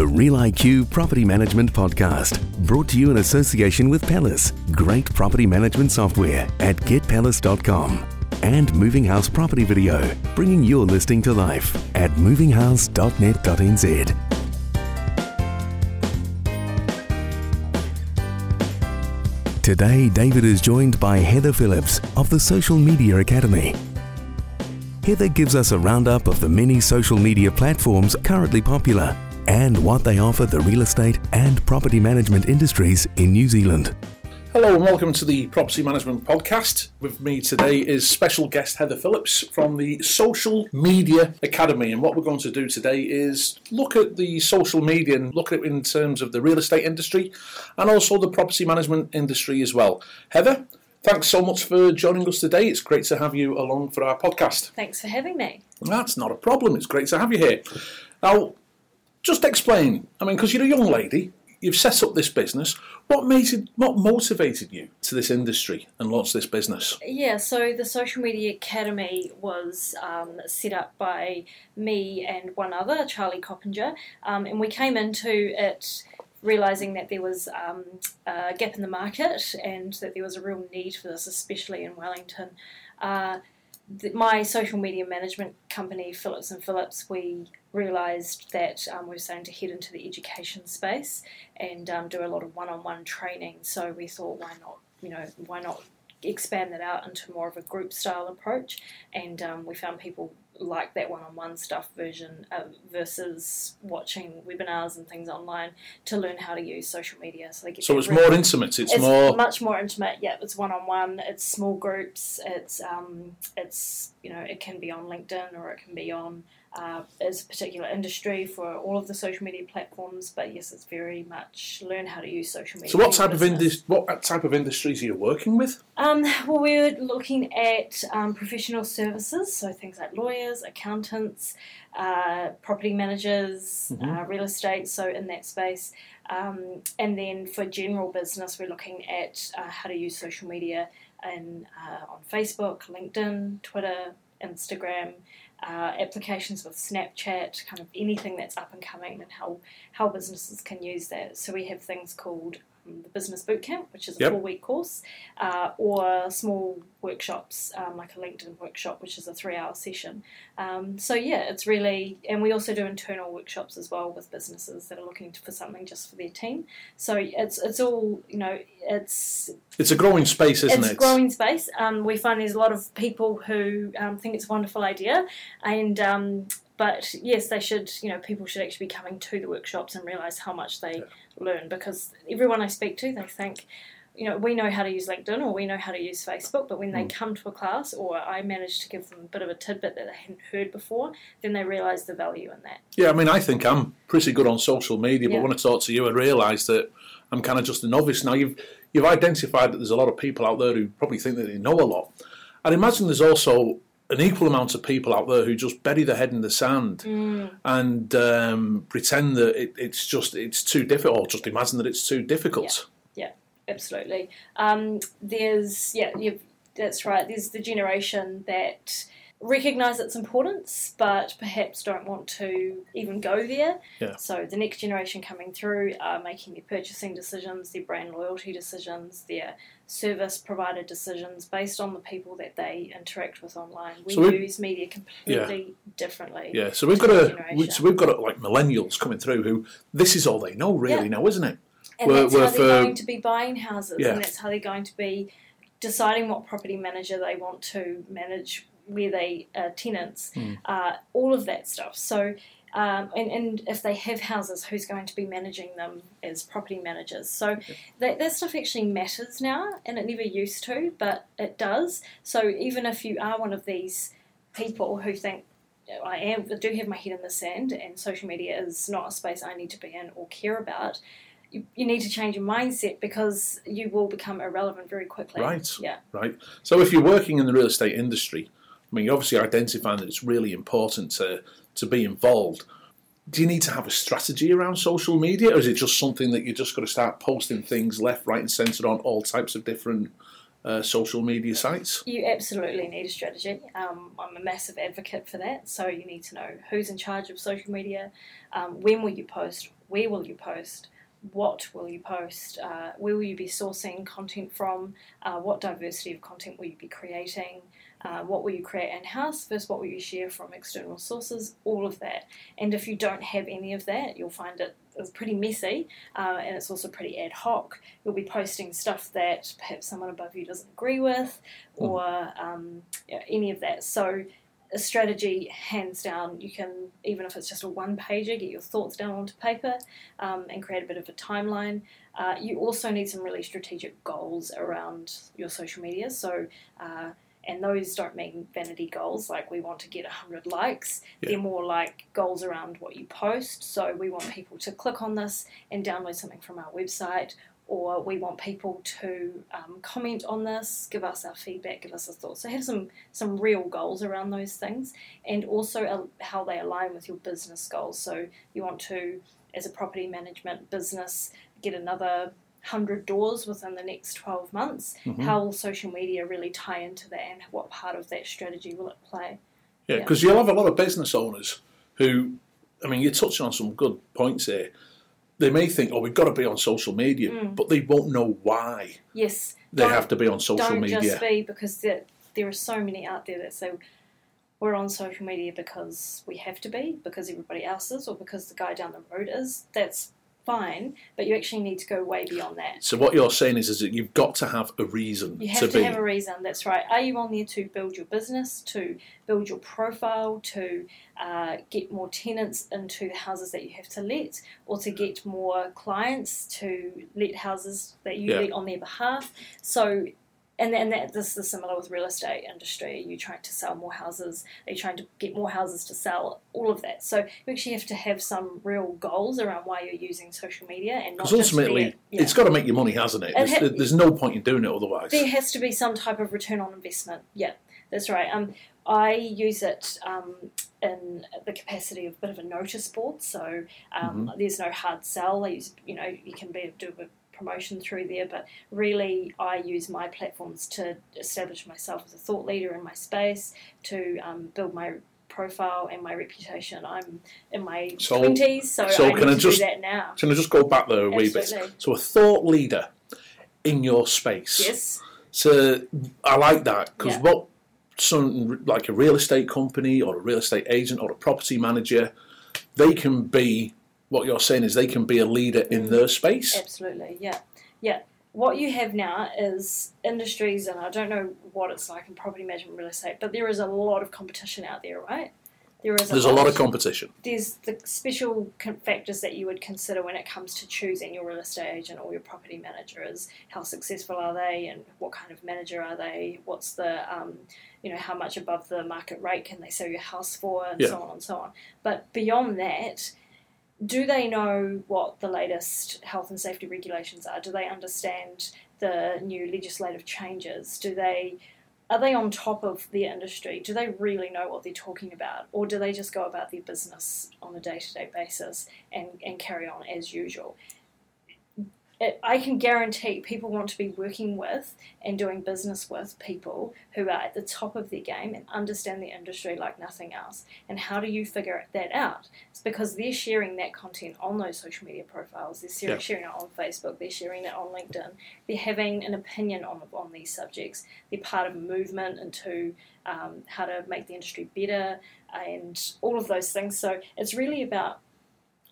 The Real IQ Property Management Podcast, brought to you in association with Palace, great property management software at getpalace.com. And Moving House Property Video, bringing your listing to life at movinghouse.net.nz. Today, David is joined by Heather Phillips of the Social Media Academy. Heather gives us a roundup of the many social media platforms currently popular and what they offer the real estate and property management industries in New Zealand. Hello and welcome to the Property Management Podcast. With me today is special guest Heather Phillips from the Social Media Academy. And what we're going to do today is look at the social media and look at it in terms of the real estate industry and also the property management industry as well. Heather, thanks so much for joining us today. It's great to have you along for our podcast. Thanks for having me. That's not a problem. It's great to have you here. Now, just explain. I mean, because you're a young lady, you've set up this business. What made it, what motivated you to this industry and launch this business? Yeah, so the Social Media Academy was um, set up by me and one other, Charlie Coppinger, um, and we came into it realizing that there was um, a gap in the market and that there was a real need for this, especially in Wellington. Uh, my social media management company, Phillips and Phillips, we realised that um, we were starting to head into the education space and um, do a lot of one-on-one training. So we thought, why not? You know, why not expand that out into more of a group style approach? And um, we found people like that one-on-one stuff version uh, versus watching webinars and things online to learn how to use social media. So, so it's more intimate. It's, it's, more much more intimate. Yeah, it's one-on-one. It's small groups. It's um, it's you know it can be on LinkedIn or it can be on uh, as a particular industry for all of the social media platforms. But yes, it's very much learn how to use social media. So, what type of indus- what type of industries are you working with? Um, well, we're looking at um, professional services, so things like lawyers, accountants, uh, property managers, mm-hmm. uh, real estate. So, in that space. Um, and then for general business, we're looking at uh, how to use social media in, uh, on Facebook, LinkedIn, Twitter, Instagram, uh, applications with Snapchat, kind of anything that's up and coming, and how, how businesses can use that. So we have things called the Business Bootcamp, which is a yep. four week course, uh, or small workshops um, like a LinkedIn workshop, which is a three hour session. Um, so, yeah, it's really, and we also do internal workshops as well with businesses that are looking for something just for their team. So, it's it's all, you know, it's. It's a growing space, isn't it's it? It's a growing space. Um, we find there's a lot of people who um, think it's a wonderful idea and um, but yes, they should. You know, people should actually be coming to the workshops and realise how much they yeah. Learn. Because everyone I speak to, they think, you know, we know how to use LinkedIn or we know how to use Facebook, but when they mm. come to a class or I manage to give them a bit of a tidbit that they hadn't heard before, then they realise the value in that. Yeah, I mean, I think I'm pretty good on social media, but yeah. when I talk to you, I realise that I'm kind of just a novice now. You've you've identified that there's a lot of people out there who probably think that they know a lot. I'd imagine there's also an equal amount of people out there who just bury their head in the sand mm. and um, pretend that it, it's just it's too difficult, or just imagine that it's too difficult. Yeah, yeah absolutely. Um, there's yeah, that's right. There's the generation that recognise its importance, but perhaps don't want to even go there. Yeah. So the next generation coming through are making their purchasing decisions, their brand loyalty decisions, their service provider decisions based on the people that they interact with online. We so use media completely yeah. differently. Yeah. So we've got a we, so we've got a, like millennials coming through who this is all they know really yeah. now, isn't it? And we're, that's we're how they're going to be buying houses, yeah. and that's how they're going to be deciding what property manager they want to manage where they are tenants, mm. uh, all of that stuff. So, um, and, and if they have houses, who's going to be managing them as property managers? So that, that stuff actually matters now, and it never used to, but it does. So even if you are one of these people who think I am, I do have my head in the sand, and social media is not a space I need to be in or care about. You, you, need to change your mindset because you will become irrelevant very quickly. Right. Yeah. Right. So if you're working in the real estate industry, I mean, obviously identifying that it's really important to, to be involved. Do you need to have a strategy around social media, or is it just something that you're just got to start posting things left, right, and centre on all types of different uh, social media sites? You absolutely need a strategy. Um, I'm a massive advocate for that. So you need to know who's in charge of social media, um, when will you post, where will you post? What will you post? Uh, where will you be sourcing content from? Uh, what diversity of content will you be creating? Uh, what will you create in house versus what will you share from external sources? All of that. And if you don't have any of that, you'll find it is pretty messy uh, and it's also pretty ad hoc. You'll be posting stuff that perhaps someone above you doesn't agree with or um, any of that. So, a strategy, hands down, you can, even if it's just a one pager, get your thoughts down onto paper um, and create a bit of a timeline. Uh, you also need some really strategic goals around your social media. So, uh, and those don't mean vanity goals like we want to get 100 likes. Yeah. they're more like goals around what you post. So we want people to click on this and download something from our website or we want people to um, comment on this give us our feedback give us our thoughts. So have some some real goals around those things and also how they align with your business goals. So you want to as a property management business get another 100 doors within the next 12 months Mhm. how will social media really tie into that and what part of that strategy will it play Yeah, Yeah. because you'll have a lot of business owners who, I mean, you're touching on some good points here. They may think, oh, we've got to be on social media, Mm. but they won't know why yes they Don't- have to be on social don't media. just be because there, there are so many out there that say we're on social media because we have to be because everybody else is or because the guy down the road is that's fine but you actually need to go way beyond that So what you're saying is, is that you've got to have a reason You to have to, be. have a reason. That's right. Are you on there to build your business, to build your profile, to uh, get more tenants into the houses that you have to let, or to get more clients to let houses that you Yeah. let on their behalf? So. And, then that this is similar with real estate industry. You're you trying to sell more houses? Are you trying to get more houses to sell? All of that. So you actually have to have some real goals around why you're using social media and not Because just ultimately, be, yeah. it's got to make you money, hasn't it? It There's, ha- there's no point in doing it otherwise. There has to be some type of return on investment. Yeah, that's right. Um, I use it um, in the capacity of a bit of a notice board. So um, there's no hard sell. I use, you know, you can be do a promotion through there, but really I use my platforms to establish myself as a thought leader in my space, to um, build my profile and my reputation. I'm in my twenties, so, so I can I to just- do that now. Can I just go back there a wee bit? Absolutely. So a thought leader in your space. Yes. So I like that because Yeah. what some like a real estate company or a real estate agent or a property manager, they can be. What you're saying is they can be a leader in their space. Absolutely, yeah, yeah. What you have now is industries, and I don't know what it's like in property management, real estate, but there is a lot of competition out there, right? There is. There's a lot of competition. There's the special factors that you would consider when it comes to choosing your real estate agent or your property manager. Is how successful are they, and what kind of manager are they? What's the um, you know, how much above the market rate can they sell your house for, and Yeah. so on and so on. But beyond that, do they know what the latest health and safety regulations are? Do they understand the new legislative changes? Do they are they on top of the industry? Do they really know what they're talking about, or do they just go about their business on a day to day basis and, and carry on as usual? It, I can guarantee people want to be working with and doing business with people who are at the top of their game and understand the industry like nothing else. And how do you figure that out? It's because they're sharing that content on those social media profiles. They're sharing, Yeah. it on Facebook. They're sharing it on LinkedIn. They're having an opinion on on these subjects. They're part of a movement into um, how to make the industry better and all of those things. So it's really about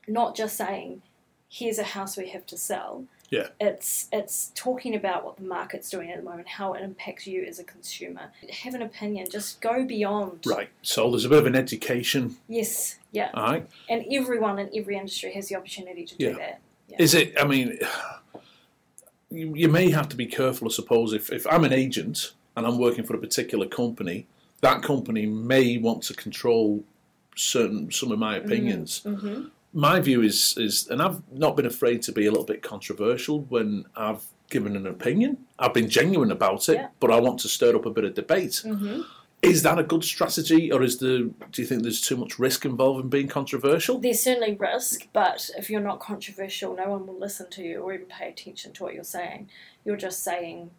not just saying, "Here's a house we have to sell." Yeah. It's it's talking about what the market's doing at the moment, how it impacts you as a consumer. Have an opinion. Just go beyond. Right. So there's a bit of an education. Yes. Yeah. All right. And everyone in every industry has the opportunity to do Yeah. that. Yeah. Is it? I mean, you, you may have to be careful, I suppose. If if I'm an agent and I'm working for a particular company, that company may want to control certain some of my opinions. hmm My view is is, and I've not been afraid to be a little bit controversial when I've given an opinion. I've been genuine about it, Yeah. but I want to stir up a bit of debate. hmm Is that a good strategy, or is the? Do you think there's too much risk involved in being controversial? There's certainly risk, but if you're not controversial, no one will listen to you or even pay attention to what you're saying. You're just saying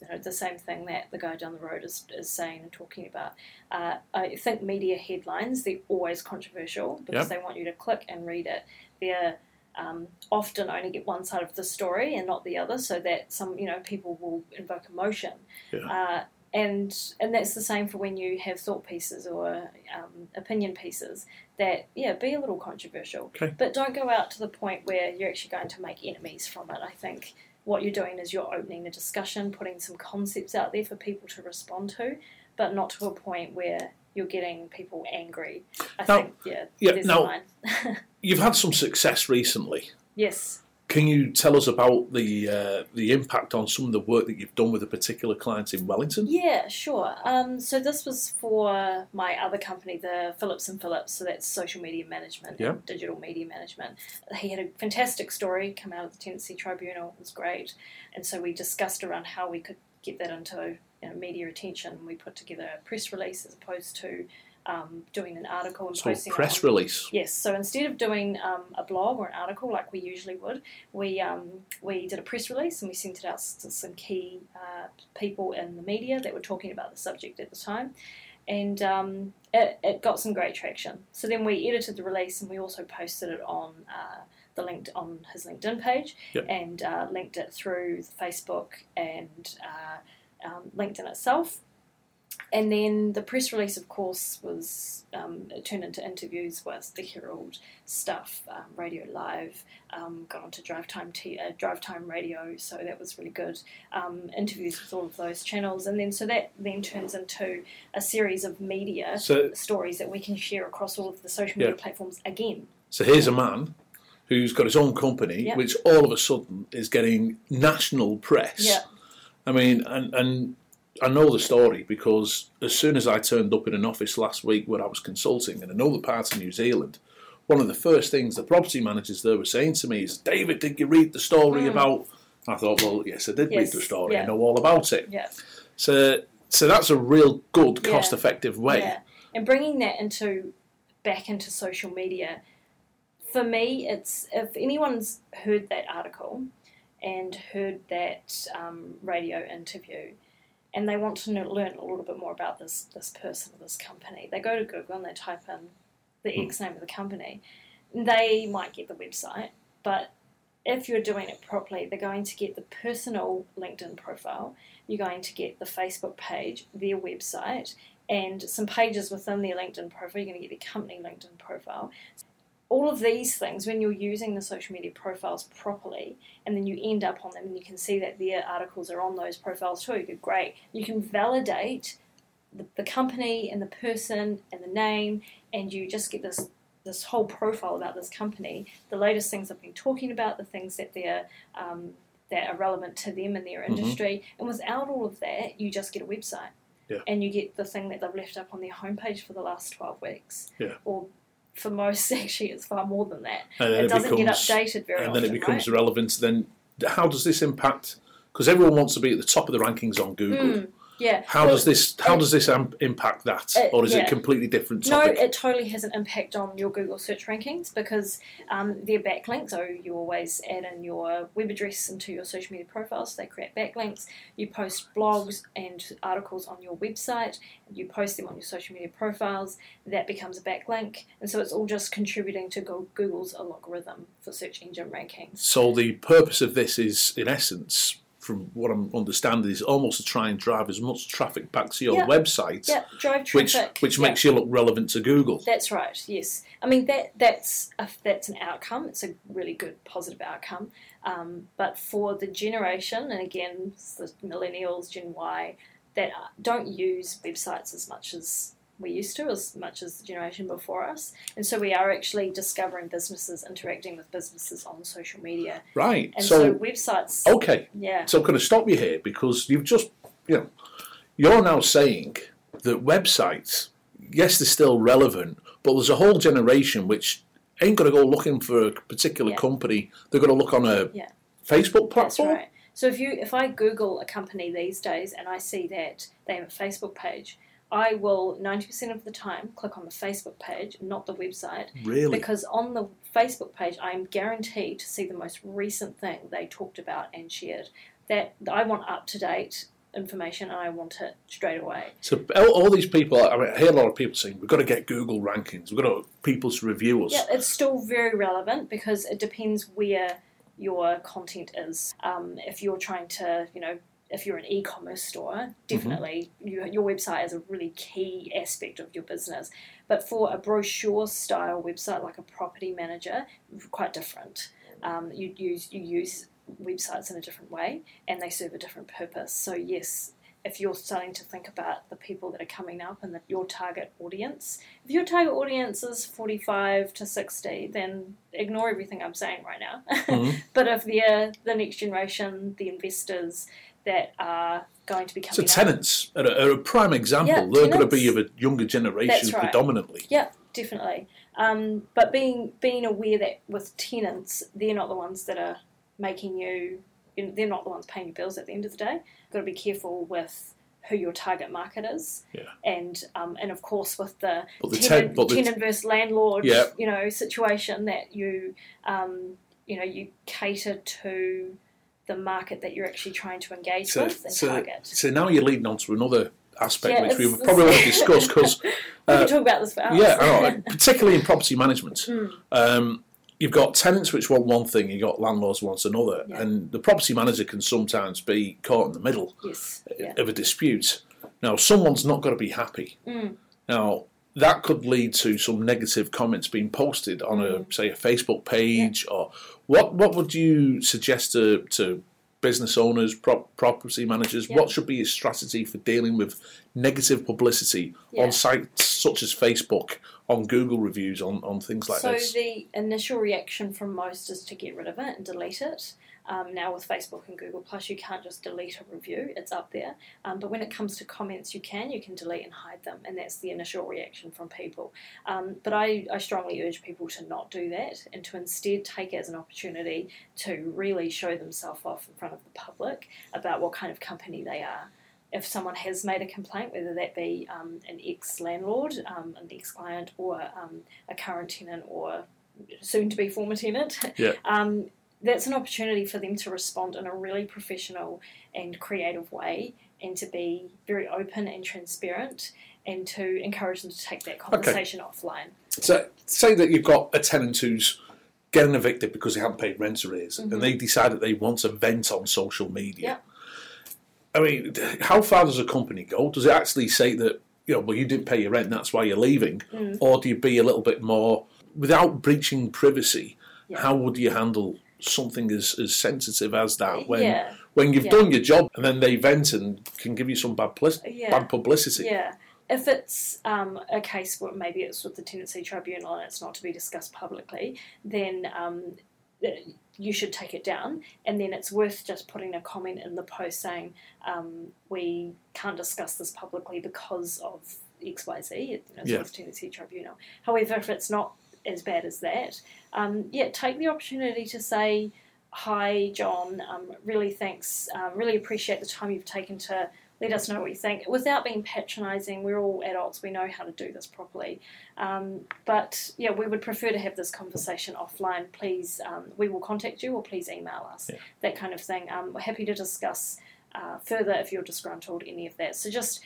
you know, the same thing that the guy down the road is, is saying and talking about. Uh, I think media headlines, they're always controversial because Yep. they want you to click and read it. They're um, often only get one side of the story and not the other, so that some you know people will invoke emotion. Yeah. Uh, and and that's the same for when you have thought pieces or um, opinion pieces that yeah be a little controversial Okay. but don't go out to the point where you're actually going to make enemies from it i think what you're doing is you're opening the discussion putting some concepts out there for people to respond to but not to a point where you're getting people angry. I Now- think yeah, yeah, now- You've had some success recently. yes Can you tell us about the uh, the impact on some of the work that you've done with a particular client in Wellington? Yeah, sure. Um, so this was for my other company, the Phillips and Phillips. So that's social media management, Yeah. and digital media management. He had a fantastic story come out of the Tenancy Tribunal. It was great, and so we discussed around how we could get that into you know, media attention. We put together a press release as opposed to um, doing an article and So posting. press release. Yes, so instead of doing um, a blog or an article like we usually would, we um, we did a press release and we sent it out to some key uh, people in the media that were talking about the subject at the time, and um, it, it got some great traction. So then we edited the release and we also posted it on. Uh, the link on his LinkedIn page, Yep. and uh, linked it through Facebook and uh, um, LinkedIn itself. And then the press release, of course, was um, it turned into interviews with the Herald stuff, um, Radio Live, um, got onto Drive Time, T- uh, Drive Time Radio, so that was really good. Um, interviews with all of those channels, and then so that then turns into a series of media So stories that we can share across all of the social media Yeah. platforms again. so here's a man who's got his own company, Yeah. which all of a sudden is getting national press. Yeah. I mean, and and I know the story because as soon as I turned up in an office last week where I was consulting in another part of New Zealand, one of the first things the property managers there were saying to me is, "David, did you read the story about?" I thought, well, yes, I did read Mm. The story. I know all about it. Yeah. So, so that's a real good, cost-effective way. Yeah, and bringing that into back into social media, for me, it's if anyone's heard that article and heard that um, radio interview, and they want to know, learn a little bit more about this this person or this company, they go to Google and they type in the X name of the company. They might get the website, but if you're doing it properly, they're going to get the personal LinkedIn profile. You're going to get the Facebook page, their website, and some pages within their LinkedIn profile. You're going to get the company LinkedIn profile. All of these things, when you're using the social media profiles properly, and then you end up on them, and you can see that their articles are on those profiles too. You go, great. You can validate the, the company and the person and the name, and you just get this this whole profile about this company, the latest things they've been talking about, the things that they're um, that are relevant to them and their industry, and without all of that, you just get a website, Yeah. and you get the thing that they've left up on their homepage for the last twelve weeks, Yeah. or for most actually it's far more than that. And then it it doesn't get becomes- updated very and often. then it becomes right? relevant. Then, how does this impact? Because everyone wants to be at the top of the rankings on Google. Mm, yeah. How Well, does this? How it- does this am- impact that, Uh, or is it yeah. a completely different No, it totally has an impact on your Google search rankings because um, they're backlinks. So you always add in your web address into your social media profiles. They create backlinks. You post blogs and articles on your website. You post them on your social media profiles. That becomes a backlink, and so it's all just contributing to Google's algorithm for search engine rankings. So the purpose of this is, in essence, from what I'm understanding, is almost to try and drive as much traffic back to your Yeah. website, Yeah, drive which traffic. which yeah. makes you look relevant to Google. That's right. Yes, I mean that that's a, that's an outcome. It's a really good positive outcome. Um, but for the generation, and again, the millennials, Gen Y, that uh, don't use websites as much as we used to, as much as the generation before us, and so we are actually discovering businesses interacting with businesses on social media, Right. and so, So, websites. okay. Yeah. So I'm going to stop you here because you've just, you know, you're now saying that websites, yes, they're still relevant, but there's a whole generation which ain't going to go looking for a particular Yeah. company. They're going to look on a Yeah. Facebook That's platform. right. So if you if I Google a company these days and I see that they have a Facebook page, I will ninety percent of the time click on the Facebook page, not the website, Really? because on the Facebook page I am guaranteed to see the most recent thing they talked about and shared. That I want up to date information and I want it straight away. So all, all these people, I, mean, I hear a lot of people saying we've got to get Google rankings, we've got to people to review us. Yeah, it's still very relevant because it depends where your content is. Um, if you're trying to, you know, if you're an e-commerce store, definitely you, your website is a really key aspect of your business. But for a brochure style website like a property manager, quite different. Um, you use you use websites in a different way, and they serve a different purpose. So yes, if you're starting to think about the people that are coming up and the, your target audience, if your target audience is 45 to 60, then ignore everything I'm saying right now. Mhm. but if they're the next generation, the investors that are going to be So coming up, tenants are a, are a prime example. Yeah, They're going to be of a younger generation right. predominantly. Yeah, definitely. Um, but being being aware that with tenants, they're not the ones that are making you. you know, They're not the ones paying your bills at the end of the day. You've got to be careful with who your target market is, Yeah. and um, and of course with the, the tenant, ten- but the- tenant versus landlord, Yeah. you know, situation that you um, you know you cater to the market that you're actually trying to engage So, with and so, target. so now you're leading on to another aspect Yeah, which we probably want to discuss because we uh, can talk about this for hours. yeah, I know, particularly in property management, Mm. um, you've got tenants which want one thing, you've got landlords wants another, Yeah. and the property manager can sometimes be caught in the middle yes. Yeah. of a dispute. Now, someone's not going to be happy. Mm. Now, that could lead to some negative comments being posted on a Mm. say a Facebook page or what what would you suggest to, to business owners, prop, property managers, Yeah. what should be your strategy for dealing with negative publicity Yeah. on sites such as Facebook, on Google reviews, on, on things like so this? So the initial reaction from most is to get rid of it and delete it. Um, now with Facebook and Google Plus, you can't just delete a review; it's up there. Um, but when it comes to comments, you can you can delete and hide them, and that's the initial reaction from people. Um, but I, I strongly urge people to not do that and to instead take it as an opportunity to really show themselves off in front of the public about what kind of company they are. If someone has made a complaint, whether that be um, an ex landlord, um, an ex client, or um, a current tenant or soon to be former tenant, Yeah. that's an opportunity for them to respond in a really professional and creative way and to be very open and transparent and to encourage them to take that conversation offline. So, say that you've got a tenant who's getting evicted because they haven't paid rent arrears, Mhm. and they decide that they want to vent on social media. Yeah. I mean, how far does a company go? Does it actually say that you know, well, you didn't pay your rent, and that's why you're leaving, Mm. or do you be a little bit more without breaching privacy? Yeah. How would you handle something as, as sensitive as that when yeah, when you've Yeah. done your job and then they vent and can give you some bad, Yeah. bad publicity? yeah. If it's um, a case where maybe it's with the tenancy tribunal and it's not to be discussed publicly, then um, you should take it down. And then it's worth just putting a comment in the post saying um, we can't discuss this publicly because of X, Y, Z. You know, it's Yeah. with tenancy tribunal. However, if it's not as bad as that, um, yeah, take the opportunity to say, "Hi, John. Um, really thanks. Um, really appreciate the time you've taken to." Let us know what you think without being patronising. We're all adults. We know how to do this properly. Um, but yeah, we would prefer to have this conversation offline. Please, um, we will contact you or please email us. Yeah. That kind of thing. Um, we're happy to discuss uh, further if you're disgruntled, any of that. So just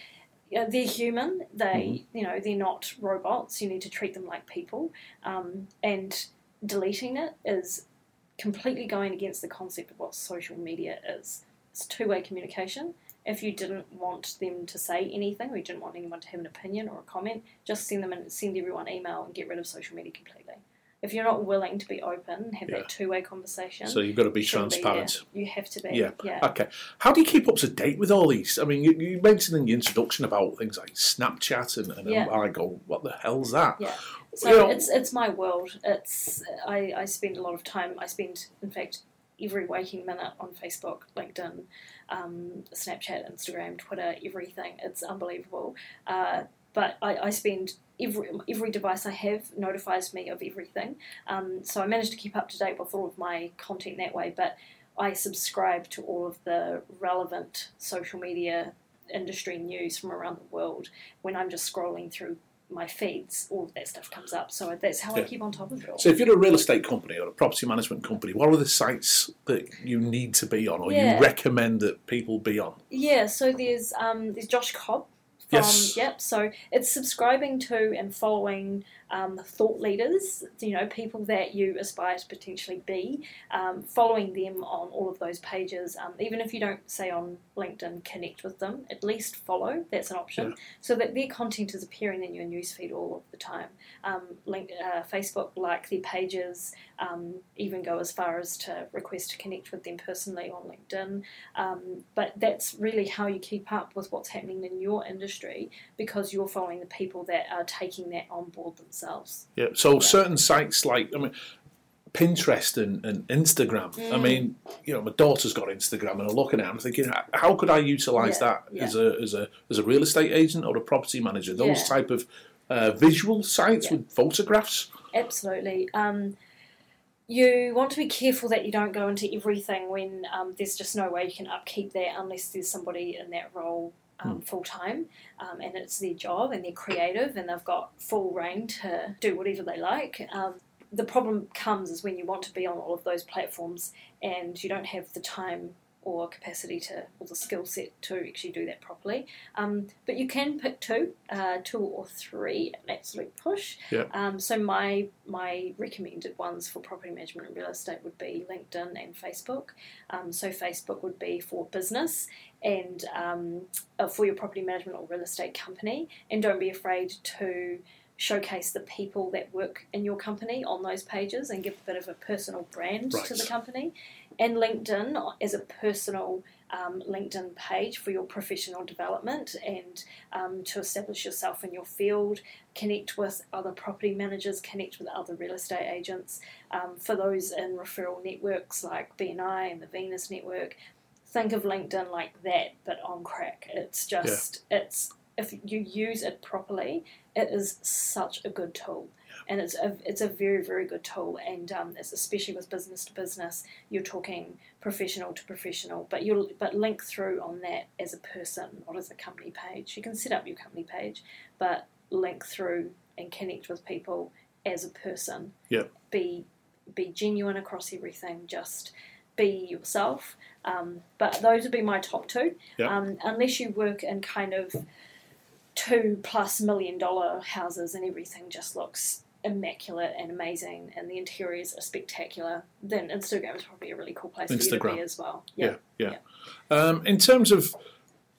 they're human. They, you know, they're not robots. You need to treat them like people. Um, and deleting it is completely going against the concept of what social media is. It's two-way communication. If you didn't want them to say anything, or you didn't want anyone to have an opinion or a comment, just send them and send everyone email and get rid of social media completely. If you're not willing to be open and have Yeah. that two-way conversation, So you've got to be you shouldn't transparent. you have to be. Yeah. yeah. Okay. How do you keep up to date with all these? I mean, you, you mentioned in the introduction about things like Snapchat, and, and Yeah. I go, what the hell's that? Yeah. So You know- it's it's my world. It's I, I spend a lot of time. I spend, in fact, every waking minute on Facebook, LinkedIn, um, Snapchat, Instagram, Twitter, everything. It's unbelievable. Uh, but I, I spend every every device I have notifies me of everything. Um, so I manage to keep up to date with all of my content that way. But I subscribe to all of the relevant social media industry news from around the world when I'm just scrolling through my feeds, all of that stuff comes up. So that's how I keep on top of it all. So if you're a real estate company or a property management company, what are the sites that you need to be on or Yeah. you recommend that people be on? Yeah, so there's um, there's Josh Cobb from Yes. Yep. So it's subscribing to and following um, thought leaders, you know, people that you aspire to potentially be, um, following them on all of those pages. Um, even if you don't say on LinkedIn, connect with them. At least follow. That's an option, Yeah. so that their content is appearing in your newsfeed all of the time. Um, link, uh, Facebook like their pages. Um, even go as far as to request to connect with them personally on LinkedIn. Um, but that's really how you keep up with what's happening in your industry because you're following the people that are taking that on board themselves. Yeah. So certain sites like I mean Pinterest and, and Instagram. I Mm. mean, you know, my daughter's got Instagram and I'm looking at it, I'm thinking, how- how could I utilise Yeah, that yeah. as a as a as a real estate agent or a property manager? Those Yeah. type of uh, visual sites Yeah. with photographs. Absolutely. Um, you want to be careful that you don't go into everything when um, there's just no way you can upkeep that unless there's somebody in that role um, full time um, and it's their job and they're creative and they've got full reign to do whatever they like. Um, the problem comes is when you want to be on all of those platforms and you don't have the time or capacity to or the skill set to actually do that properly. Um, but you can pick two, uh, two or three, an absolute push. Yeah. Um, so my my recommended ones for property management and real estate would be LinkedIn and Facebook. Um, so Facebook would be for business and um, uh, for your property management or real estate company, and don't be afraid to showcase the people that work in your company on those pages and give a bit of a personal brand to the company. And LinkedIn as a personal um, LinkedIn page for your professional development and um, to establish yourself in your field, connect with other property managers, connect with other real estate agents. Um, for those in referral networks like BNI and the Venus Network, think of LinkedIn like that, but on crack. It's just, it's if you use it properly, it is such a good tool. And it's a, it's a very, very good tool. And um, it's especially with business to business, you're talking professional to professional, but you'll but link through on that as a person, not as a company page. You can set up your company page, but link through and connect with people as a person. Yeah. Be be genuine across everything. Just be yourself. Um, but those would be my top two. Yeah. Um, unless you work in kind of two plus million dollar houses and everything just looks immaculate and amazing and the interiors are spectacular, then Instagram is probably a really cool place for you to be as well. Yeah, yeah. Um, in terms of,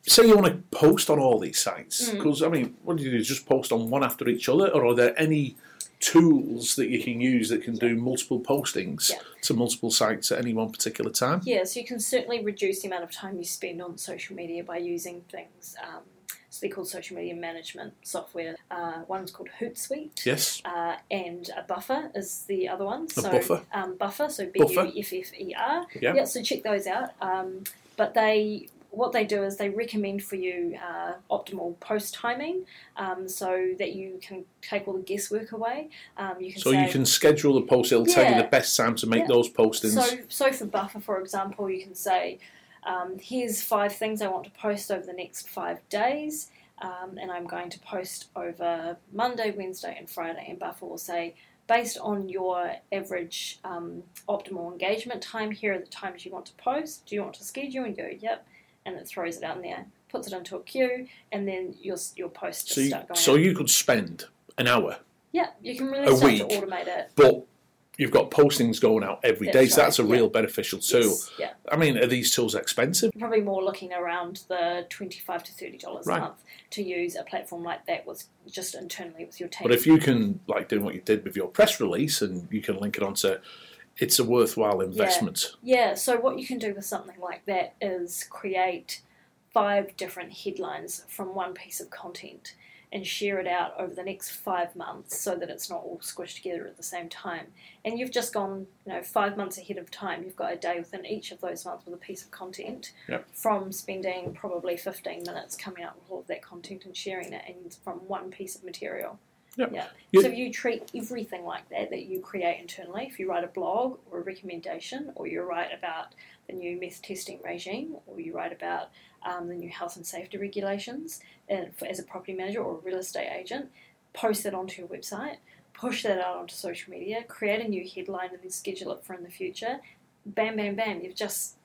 say, you want to post on all these sites, Mm. because I mean, what do you do? Just post on one after each other, or are there any tools that you can use that can do multiple postings Yeah. to multiple sites at any one particular time? Yeah, so you can certainly reduce the amount of time you spend on social media by using things. Um, so they're called social media management software. Uh, one's called Hootsuite. Yes. Uh, and a buffer is the other one. So Buffer? Um, buffer, so B Buffer. U F F E R. Yeah. So check those out. Um, but they, what they do is they recommend for you uh, optimal post timing, um, so that you can take all the guesswork away. Um, you can So say, you can schedule the post. It'll tell you the best time to make Yeah. those postings. So, so for buffer, for example, you can say, um, "Here's five things I want to post over the next five days, um, and I'm going to post over Monday, Wednesday, and Friday." And buffer will say, "Based on your average um, optimal engagement time, here are the times you want to post. Do you want to schedule?" And go, "Yep," and it throws it out in there, puts it into a queue, and then your your post so you, start going. so out. you could spend an hour, yeah, you can really a start week. to automate it. but you've got postings going out every day. That's So that's a real yeah. beneficial tool. Yes, yeah. I mean, are these tools expensive? probably more looking around the twenty-five to thirty dollars Right. a month to use a platform like that with just internally with your team. But if you can, like doing what you did with your press release, and you can link it onto, it's a worthwhile investment. Yeah. yeah, so what you can do with something like that is create five different headlines from one piece of content and share it out over the next five months so that it's not all squished together at the same time. And you've just gone, you know, five months ahead of time. You've got a day within each of those months with a piece of content Yep. from spending probably 15 minutes coming up with all of that content and sharing it and from one piece of material. Yep. Yeah. So if you treat everything like that that you create internally, if you write a blog or a recommendation, or you write about the new meth testing regime, or you write about um, the new health and safety regulations, and for, as a property manager or a real estate agent, post that onto your website, push that out onto social media, create a new headline, and then schedule it for in the future. Bam, bam, bam! You've just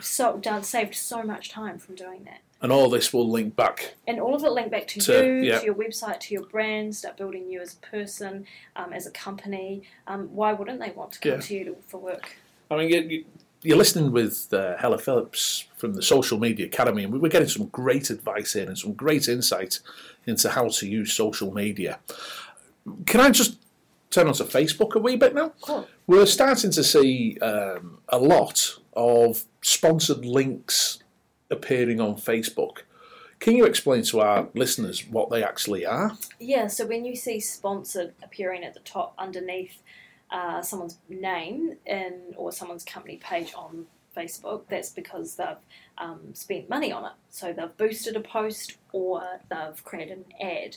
so done saved so much time from doing that. And all this will link back. And all of it link back to, To- you, yeah. to your website, to your brand, start building you as a person, um, as a company. Um, why wouldn't they want to come Yeah. to you to, for work? I mean, you, you're listening with uh, Heather Phillips from the Social Media Academy, and we we're getting some great advice here and some great insight into how to use social media. Can I just turn onto Facebook a wee bit now? Cool. We're starting to see um, a lot of sponsored links appearing on Facebook. Can you explain to our listeners what they actually are? Yeah, so when you see sponsored appearing at the top underneath uh, someone's name in or someone's company page on Facebook, that's because they've um, spent money on it. So they've boosted a post or they've created an ad.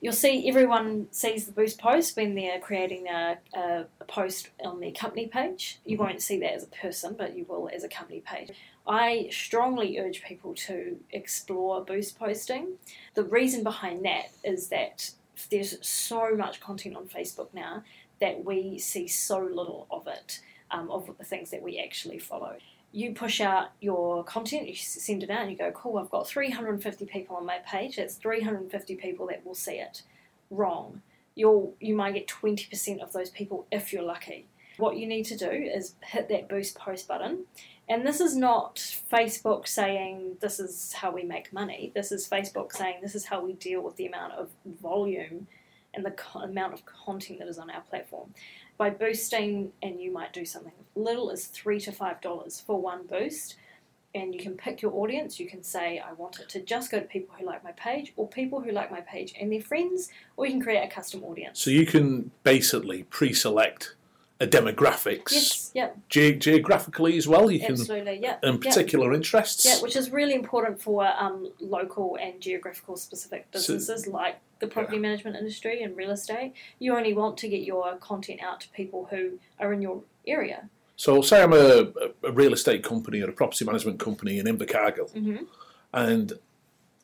You'll see everyone sees the boost post when they're creating a, a, a post on their company page. You won't see that as a person, but you will as a company page. I strongly urge people to explore boost posting. The reason behind that is that there's so much content on Facebook now that we see so little of it, um, of the things that we actually follow. You push out your content, you send it out, and you go, Cool, I've got 350 people on my page. That's 350 people that will see it. Wrong. You'll, you might get 20% of those people if you're lucky. What you need to do is hit that boost post button. And this is not Facebook saying this is how we make money. This is Facebook saying this is how we deal with the amount of volume and the co- amount of content that is on our platform. By boosting, and you might do something little as three to five dollars for one boost, and you can pick your audience. You can say, I want it to just go to people who like my page, or people who like my page and their friends, or you can create a custom audience. So you can basically pre-select a demographics yes, yep, ge- geographically as well. You can absolutely, yeah, and yeah. particular interests. Yeah, which is really important for um, local and geographical specific So- businesses like the property management industry and real estate. You only want to get your content out to people who are in your area. So, say I'm a, a real estate company or a property management company in Invercargill, Mhm. and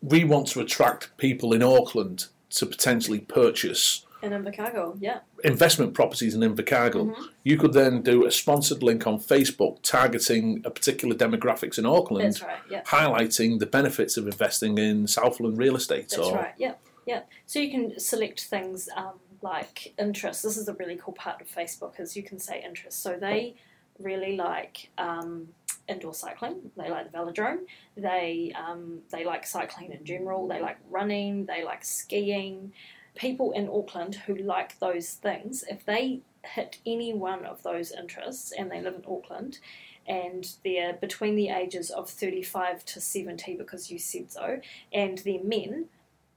we want to attract people in Auckland to potentially purchase in Chicago, yeah. investment properties in Invercargill. Mhm. You could then do a sponsored link on Facebook targeting a particular demographics in Auckland, That's right, yeah. highlighting the benefits of investing in Southland real estate. That's or, right, yeah, yeah. So you can select things um, like interests. This is a really cool part of Facebook is you can say interests. So they really like um, indoor cycling. They like the velodrome. They um, they like cycling in general. They like running. They like skiing. People in Auckland who like those things, if they hit any one of those interests and they live in Auckland, and they're between the ages of 35 to 70 because you said so, and they're men,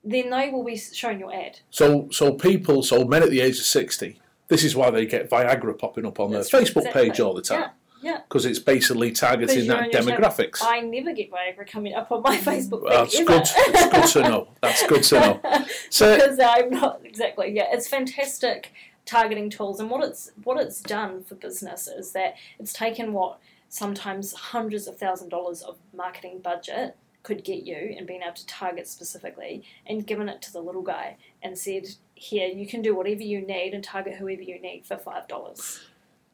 then they will be shown your ad. So, so people, so men at the age of 60, this is why they get Viagra popping up on That's their right, Facebook exactly. page all the time. Yeah, yeah. Because it's basically targeting that demographics. I never get Viagra coming up on my Facebook Well, page That's good. It's good to know. That's good to know. So, because I'm not exactly yeah. It's fantastic targeting tools, and what it's what it's done for business is that it's taken what sometimes hundreds of thousand dollars of marketing budget could get you and being able to target specifically and given it to the little guy and said here you can do whatever you need and target whoever you need for five dollars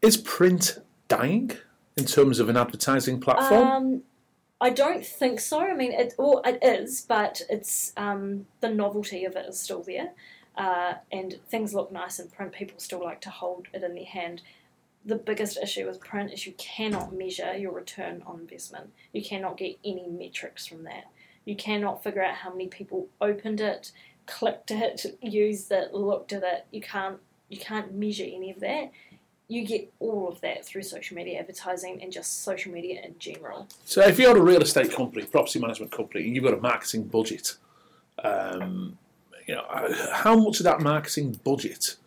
is print dying in terms of an advertising platform? Um, I don't think so. I mean, it well, it is, but it's um, the novelty of it is still there, uh, and things look nice in print. People still like to hold it in their hand. The biggest issue with print is you cannot measure your return on investment. You cannot get any metrics from that. You cannot figure out how many people opened it, clicked it, used it, looked at it. You can't you can't measure any of that. You get all of that through social media advertising and just social media in general. So, if you're a real estate company, property management company, and you've got a marketing budget, um, you know, how much of that marketing budget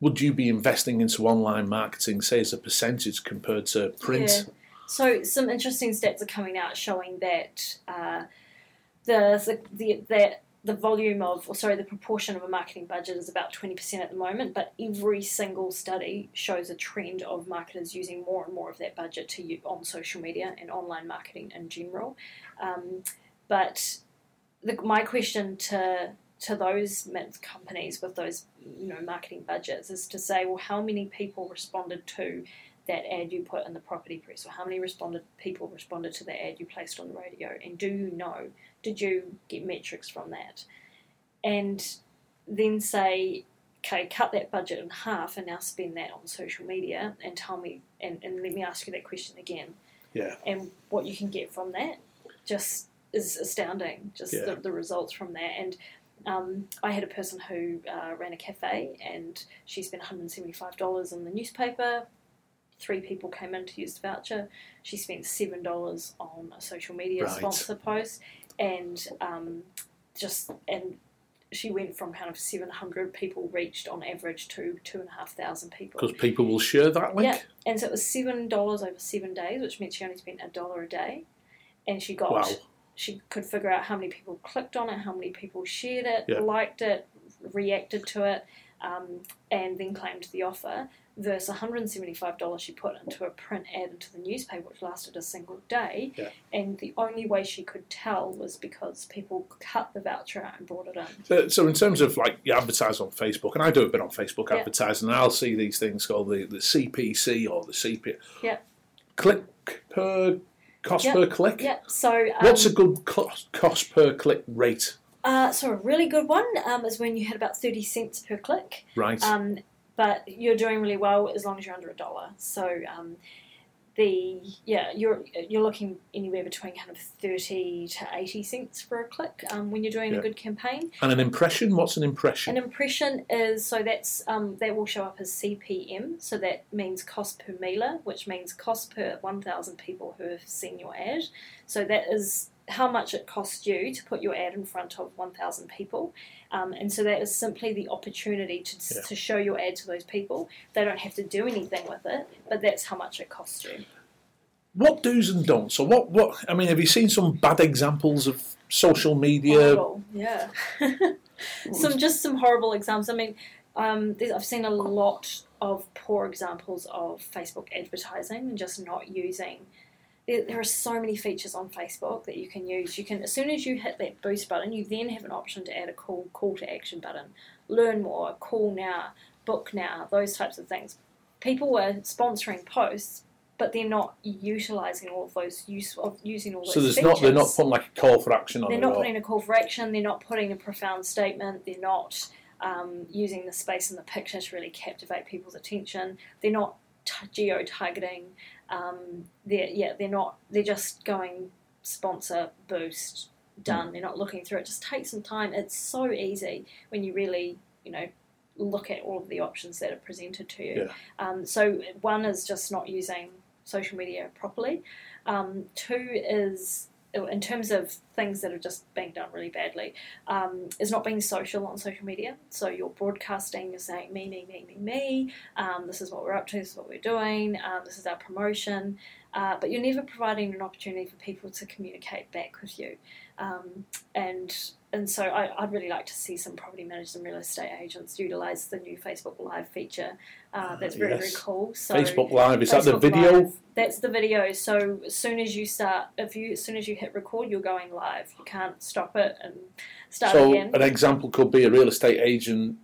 would you be investing into online marketing, say as a percentage compared to print? Yeah. So some interesting stats are coming out showing that uh, the, the the that the volume of, or sorry, the proportion of a marketing budget is about twenty percent at the moment. But every single study shows a trend of marketers using more and more of that budget to use on social media and online marketing in general. Um, but the, my question to to those companies with those you know marketing budgets is to say, well, how many people responded to that ad you put in the property press, or how many responded people responded to the ad you placed on the radio, and do you know? Did you get metrics from that? And then say, okay, cut that budget in half and now spend that on social media, and tell me, and, and let me ask you that question again. Yeah. And what you can get from that just is astounding. Just Yeah. the, the results from that. And um, I had a person who uh, ran a cafe and she spent $175 in the newspaper. Three people came in to use the voucher. She spent $7 on a social media Right. sponsor post and um, just, and she went from kind of 700 people reached on average to 2,500 people. Because people will share that link. Yeah, and so it was seven dollars over seven days, which meant she only spent a dollar a day, and she got Wow. she could figure out how many people clicked on it, how many people shared it, Yeah. liked it, reacted to it, um, and then claimed the offer. Versus one hundred and seventy five dollars she put into a print ad into the newspaper, which lasted a single day, Yeah. and the only way she could tell was because people cut the voucher out and brought it in. So, so in terms of like you advertise on Facebook, and I do a bit on Facebook Yeah. advertising, and I'll see these things called the, the CPC or the CP. Yeah. Click per cost Yeah. per click. So um, What's a good cost, cost per click rate? Uh, so a really good one um, is when you had about thirty cents per click. Right. Um, but you're doing really well as long as you're under a dollar. So um, the yeah, you're you're looking anywhere between kind of thirty to eighty cents for a click um, when you're doing Yeah. a good campaign. and an impression? What's an impression? An impression is so that's um, that will show up as CPM. So that means cost per mailer, which means cost per one thousand people who have seen your ad. So that is how much it costs you to put your ad in front of 1,000 people. Um, and so that is simply the opportunity to, Yeah. to show your ad to those people. They don't have to do anything with it, but that's how much it costs you. What do's and don'ts? So what? What? I mean, have you seen some bad examples of social media? Horrible, yeah. some just some horrible examples. I mean, um, I've seen a lot of poor examples of Facebook advertising and just not using. There, there are so many features on Facebook that you can use. You can, as soon as you hit that boost button, you then have an option to add a call call to action button, learn more, call now, book now, those types of things. People were sponsoring posts, but they're not utilizing all of those use of using all those So there's features. not they're not putting like a call for action on They're not putting a call for action. They're not putting a profound statement. They're not um, using the space in the picture to really captivate people's attention. They're not t- geo targeting. Um, they're yeah. They're not. They're just going sponsor boost done. Hmm. They're not looking through it. Just take some time. It's so easy when you really you know look at all of the options that are presented to you. Yeah. Um, so one is just not using social media properly. Um, two is in terms of things that are just being done really badly, um, is not being social on social media. So you're broadcasting, you're saying me, me, me, me, me. Um, this is what we're up to. This is what we're doing. Um, this is our promotion. Uh, but you're never providing an opportunity for people to communicate back with you. Um, and and so I, I'd really like to see some property managers and real estate agents utilise the new Facebook Live feature. Uh, that's very very yes. cool. So Facebook Live is that the video? Live, that's the video. So as soon as you start, if you as soon as you hit record, you're going live. You can't stop it and start So again. an example could be a real estate agent,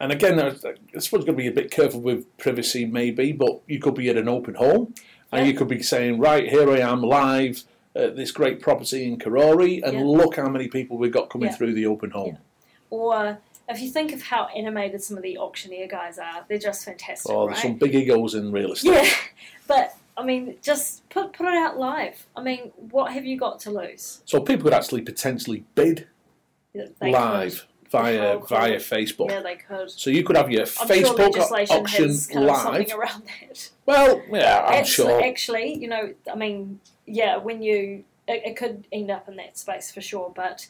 and again, I I suppose you've to be a bit careful with privacy, maybe, but you could be at an open home, and Yeah. you could be saying, right, here I am live at this great property in Karori, and Yeah. look how many people we've got coming Yeah. through the open home. Or if you think of how animated some of the auctioneer guys are, they're just fantastic, Oh, right? there's some big egos in real estate. Yeah, but I mean, just put put it out live. I mean, what have you got to lose? So people could actually potentially bid live via via Facebook. Yeah, they could. So you could have your I'm sure Facebook legislation option has kind of live. something around that. Well, yeah, I'm actually, sure. actually, you know, I mean, yeah, when you it, it could end up in that space for sure. But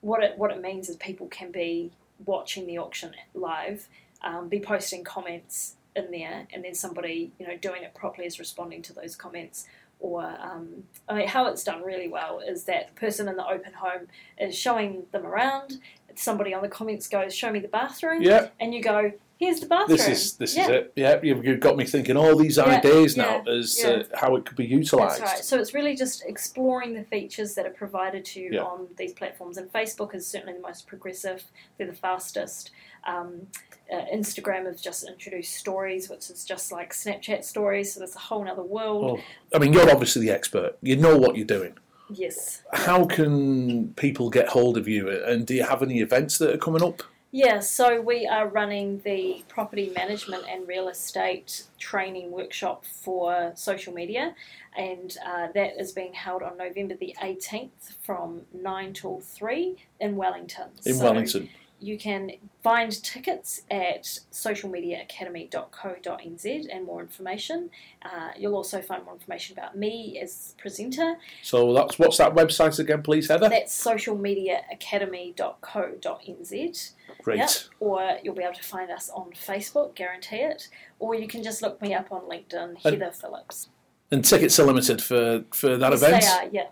what it what it means is people can be watching the auction live, um, be posting comments in there, and then somebody you know doing it properly is responding to those comments. Or um, I mean, how it's done really well is that the person in the open home is showing them around. Somebody on the comments goes, "Show me the bathroom," Yeah, and you go, here's the bathroom. This is this yeah. is it. Yeah, you've, you've got me thinking all these Yeah, ideas now as yeah. uh, how it could be utilised. That's right. So it's really just exploring the features that are provided to you Yeah. on these platforms. And Facebook is certainly the most progressive, they're the fastest. Um, uh, Instagram have just introduced stories, which is just like Snapchat stories, so that's a whole other world. I mean, you're obviously the expert. You know what you're doing. Yes. How can people get hold of you? And do you have any events that are coming up? Yeah, so we are running the property management and real estate training workshop for social media, and uh, that is being held on November the 18th from 9 till 3 in Wellington. In So Wellington. You can find tickets at socialmediaacademy.co.nz and more information. Uh, you'll also find more information about me as presenter. So that's what's that website again, please, Heather? That's socialmediaacademy.co.nz. Great. Yep. Or you'll be able to find us on Facebook, guarantee it. Or you can just look me up on LinkedIn, Heather Phillips. And tickets are limited for, for that Yes, event. They are, yeah.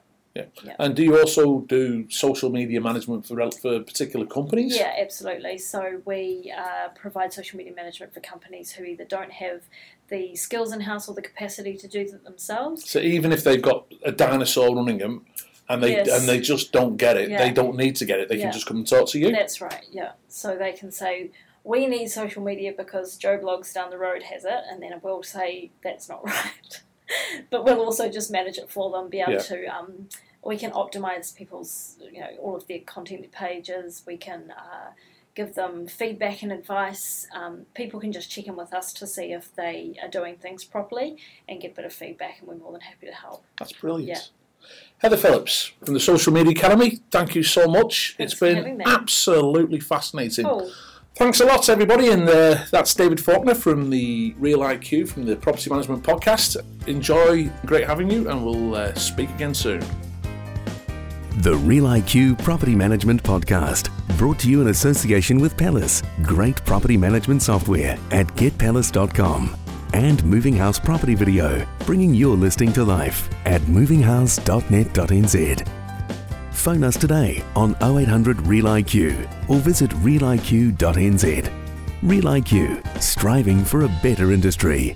And do you also do social media management for for particular companies? Yeah, absolutely. So we uh, provide social media management for companies who either don't have the skills in house or the capacity to do it themselves. So even if they've got a dinosaur running them, and they Yes. and they just don't get it, Yeah. they don't need to get it. They Yeah. can just come and talk to you. That's right, yeah. So they can say, we need social media because Joe Bloggs down the road has it, and then we'll say that's not right. But we'll also just manage it for them, be able Yeah. to. Um, we can optimize people's, you know, all of their content pages. We can uh, give them feedback and advice. Um, people can just check in with us to see if they are doing things properly and get a bit of feedback, and we're more than happy to help. That's brilliant. Yeah. Heather Phillips from the Social Media Academy, thank you so much. Thanks it's been absolutely fascinating. Cool. Thanks a lot, everybody. And uh, that's David Faulkner from the Real IQ from the Property Management Podcast. Enjoy, great having you, and we'll uh, speak again soon. The Real IQ Property Management Podcast, brought to you in association with Palace, great property management software at getpalace.com, and Moving House Property Video, bringing your listing to life at movinghouse.net.nz. Phone us today on 0800 Real IQ or visit realiq.nz. Real IQ, striving for a better industry.